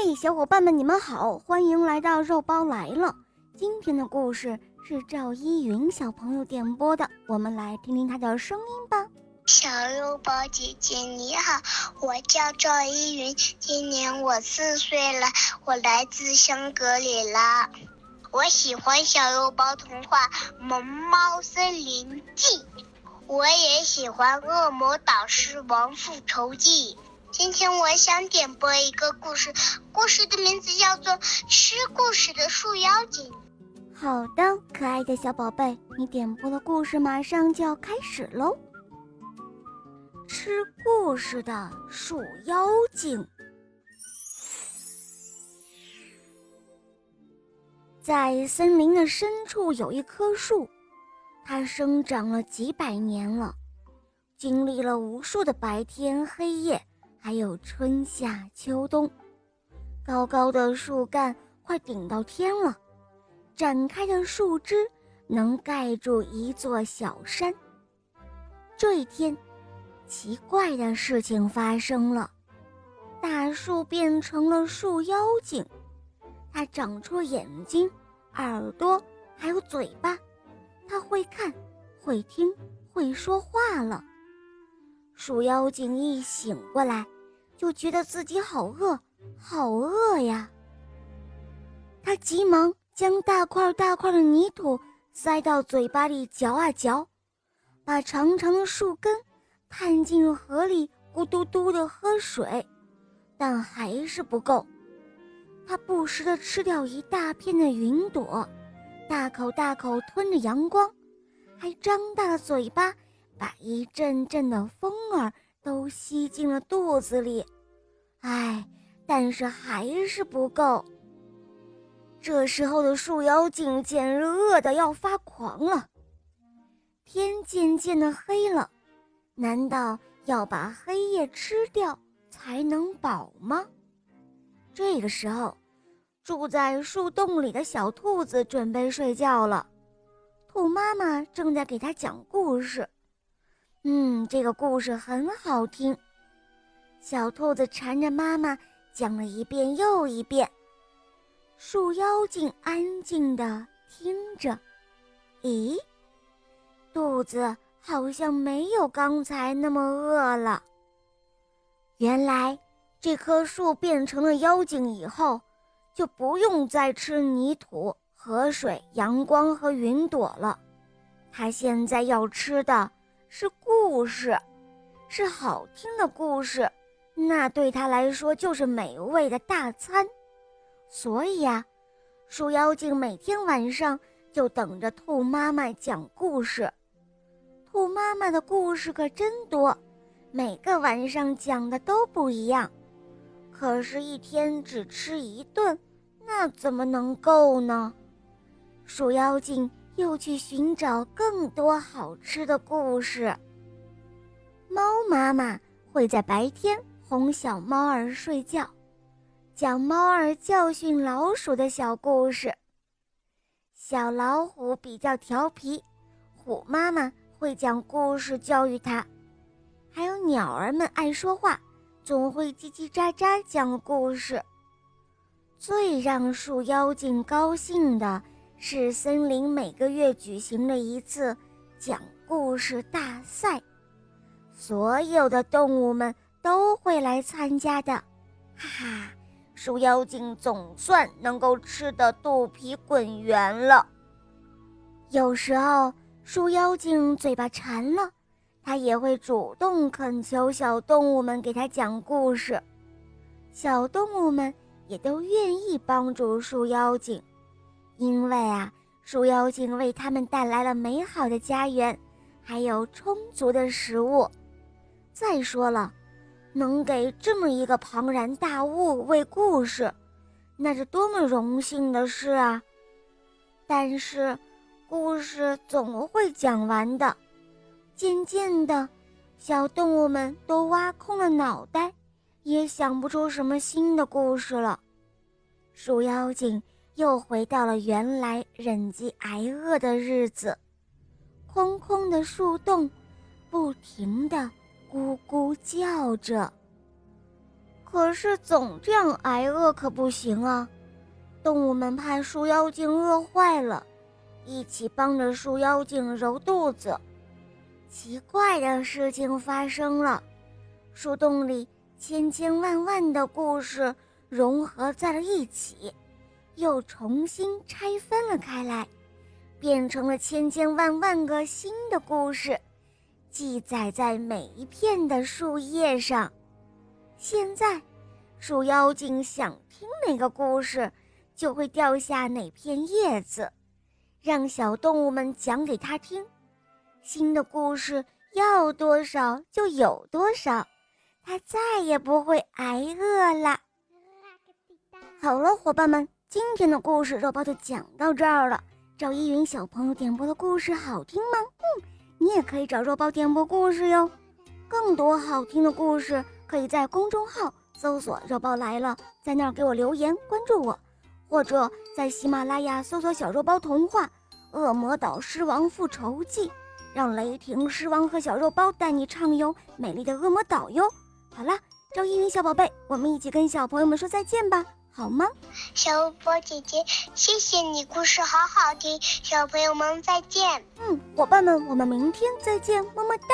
嘿，小伙伴们，你们好，欢迎来到肉包来了。今天的故事是赵依云小朋友点播的，我们来听听她的声音吧。小肉包姐姐你好，我叫赵依云，今年我四岁了，我来自香格里拉。我喜欢小肉包童话《萌猫森林记》，我也喜欢《恶魔导师王复仇记》。今天我想点播一个故事，故事的名字叫做《吃故事的树妖精》。好的，可爱的小宝贝，你点播的故事马上就要开始喽。吃故事的树妖精，在森林的深处有一棵树，它生长了几百年了，经历了无数的白天黑夜。还有春夏秋冬，高高的树干快顶到天了，展开的树枝能盖住一座小山。这一天，奇怪的事情发生了，大树变成了树妖精，它长出了眼睛、耳朵，还有嘴巴，它会看，会听，会说话了。树妖精一醒过来，就觉得自己好饿，好饿呀。他急忙将大块大块的泥土塞到嘴巴里嚼啊嚼，把长长的树根探进河里咕嘟嘟地喝水，但还是不够。他不时地吃掉一大片的云朵，大口大口吞着阳光，还张大了嘴巴。把一阵阵的风儿都吸进了肚子里，唉，但是还是不够。这时候的树妖精简直饿得要发狂了。天渐渐的黑了，难道要把黑夜吃掉才能饱吗？这个时候，住在树洞里的小兔子准备睡觉了，兔妈妈正在给它讲故事。嗯，这个故事很好听。小兔子缠着妈妈讲了一遍又一遍。树妖精安静地听着，咦，肚子好像没有刚才那么饿了。原来这棵树变成了妖精以后，就不用再吃泥土、河水、阳光和云朵了。它现在要吃的。是故事，是好听的故事，那对他来说就是美味的大餐。所以呀，鼠妖精每天晚上就等着兔妈妈讲故事。兔妈妈的故事可真多，每个晚上讲的都不一样。可是，一天只吃一顿，那怎么能够呢？鼠妖精。又去寻找更多好吃的故事。猫妈妈会在白天哄小猫儿睡觉，讲猫儿教训老鼠的小故事。小老虎比较调皮，虎妈妈会讲故事教育它。还有鸟儿们爱说话，总会叽叽喳喳讲故事。最让树妖精高兴的。是森林每个月举行的一次讲故事大赛，所有的动物们都会来参加的。哈哈，树妖精总算能够吃得肚皮滚圆了。有时候树妖精嘴巴馋了，它也会主动恳求小动物们给它讲故事，小动物们也都愿意帮助树妖精。因为啊，树妖精为他们带来了美好的家园，还有充足的食物。再说了，能给这么一个庞然大物喂故事，那是多么荣幸的事啊！但是，故事总会讲完的。渐渐的，小动物们都挖空了脑袋，也想不出什么新的故事了。鼠妖精。又回到了原来忍饥挨饿的日子，空空的树洞，不停地咕咕叫着。可是总这样挨饿可不行啊！动物们怕树妖精饿坏了，一起帮着树妖精揉肚子。奇怪的事情发生了，树洞里千千万万的故事融合在了一起，又重新拆分了开来，变成了千千万万个新的故事，记载在每一片的树叶上。现在，树妖精想听哪个故事，就会掉下哪片叶子，让小动物们讲给他听。新的故事要多少就有多少，他再也不会挨饿了。好了，伙伴们，今天的故事肉包就讲到这儿了。赵依云小朋友点播的故事好听吗？嗯，你也可以找肉包点播故事哟。更多好听的故事。可以在公众号搜索“肉包来了”，在那儿给我留言关注我，或者在喜马拉雅搜索“小肉包童话《恶魔岛狮王复仇记》”，让雷霆狮王和小肉包带你畅游美丽的恶魔岛哟。好啦，赵依云小宝贝，我们一起跟小朋友们说再见吧，好吗？小肉包姐姐，谢谢你，故事好好听，小朋友们再见。嗯，伙伴们，我们明天再见，么么哒。